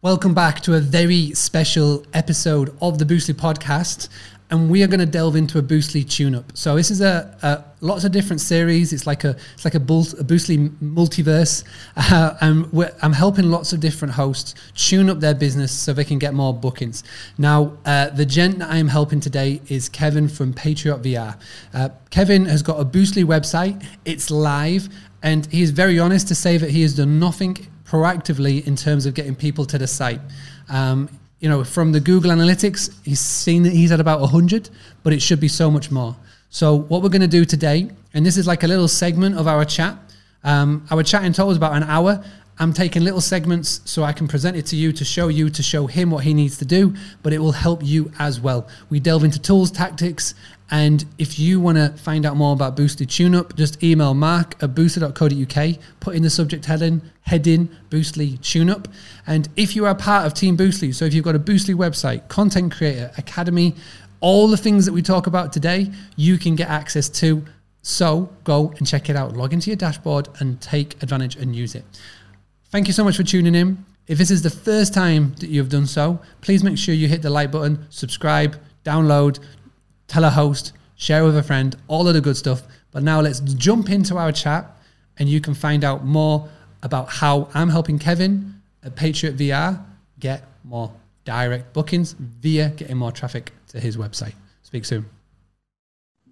Welcome back to a very special episode of the Boostly podcast. And we are going to delve into a Boostly tune-up. So this is a, a lots of different series. It's like a it's like a, a Boostly multiverse, uh, and I'm helping lots of different hosts tune up their business so they can get more bookings. Now, uh, the gent that I am helping today is Kevin from Patriot VR. Uh, Kevin has got a Boostly website. It's live, and he is very honest to say that he has done nothing proactively in terms of getting people to the site. Um, you know, from the Google Analytics, he's seen that he's at about 100, but it should be so much more. So, what we're going to do today, and this is like a little segment of our chat. Um, our chat in total is about an hour. I'm taking little segments so I can present it to you to show you, to show him what he needs to do, but it will help you as well. We delve into tools, tactics, and if you want to find out more about Boostly TuneUp, just email mark at boostly.co.uk, put in the subject heading, heading Boostly TuneUp. And if you are part of Team Boostly, so if you've got a Boostly website, content creator, academy, all the things that we talk about today, you can get access to. So go and check it out. Log into your dashboard and take advantage and use it. Thank you so much for tuning in. If this is the first time that you've done so, please make sure you hit the like button, subscribe, download, tell a host, share with a friend, all of the good stuff. But now let's jump into our chat and you can find out more about how I'm helping Kevin at Patriot VR get more direct bookings via getting more traffic to his website. Speak soon.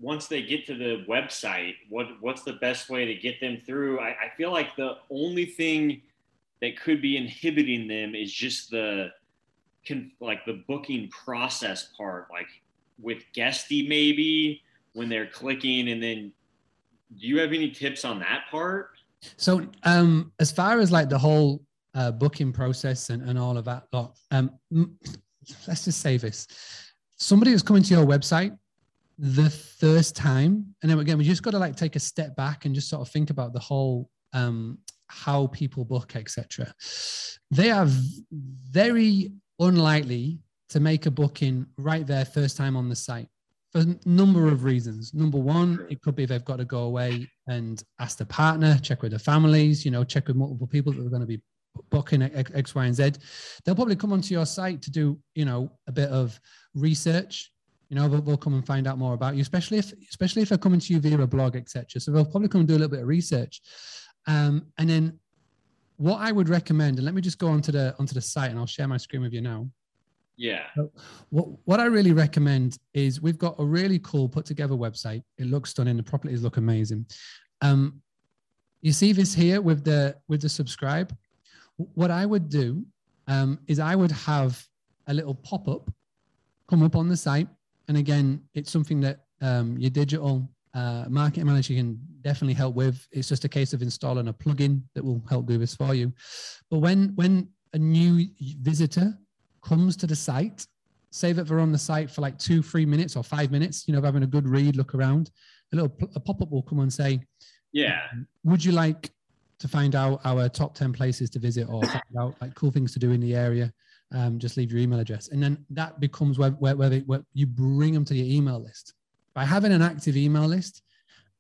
Once they get to the website, what what's the best way to get them through? I, I feel like the only thing that could be inhibiting them is just the can, like the booking process part. Like with Guesty maybe when they're clicking and then do you have any tips on that part? So um as far as like the whole uh, booking process and, and all of that lot, um let's just say this. Somebody who's coming to your website the first time, and then again, we just got to like take a step back and just sort of think about the whole um how people book, etc. They are very unlikely to make a booking right there first time on the site for a number of reasons. Number one, it could be they've got to go away and ask the partner, check with the families, you know, check with multiple people that are going to be booking X, Y, and Z. They'll probably come onto your site to do, you know, a bit of research. You know, they'll, they'll come and find out more about you, especially if, especially if they're coming to you via a blog, etc. So they'll probably come and do a little bit of research, um, and then what I would recommend, and let me just go onto the onto the site, and I'll share my screen with you now. Yeah. what, what I really recommend is we've got a really cool put together website. It looks stunning. The properties look amazing. Um, you see this here with the with the subscribe. What I would do um, is I would have a little pop up come up on the site, and again, it's something that um, your digital uh, marketing manager can definitely help with. It's just a case of installing a plugin that will help do this for you. But when when a new visitor comes to the site, say that they're on the site for like two, three minutes or five minutes, you know, having a good read, look around, a little a pop-up will come and say, Yeah, would you like to find out our top 10 places to visit or find out like cool things to do in the area? Um, just leave your email address. And then that becomes where, where, where, they, where you bring them to your email list. By having an active email list,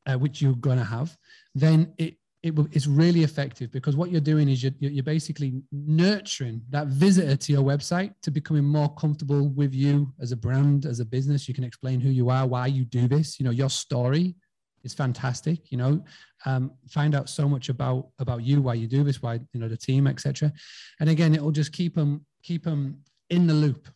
uh, which you're going to have, then it it, it's really effective because what you're doing is you're, you're basically nurturing that visitor to your website to becoming more comfortable with you as a brand, as a business. You can explain who you are, why you do this. You know, your story is fantastic. You know, um, find out so much about about you, why you do this, why you know the team, etc. And again, it will just keep them keep them in the loop.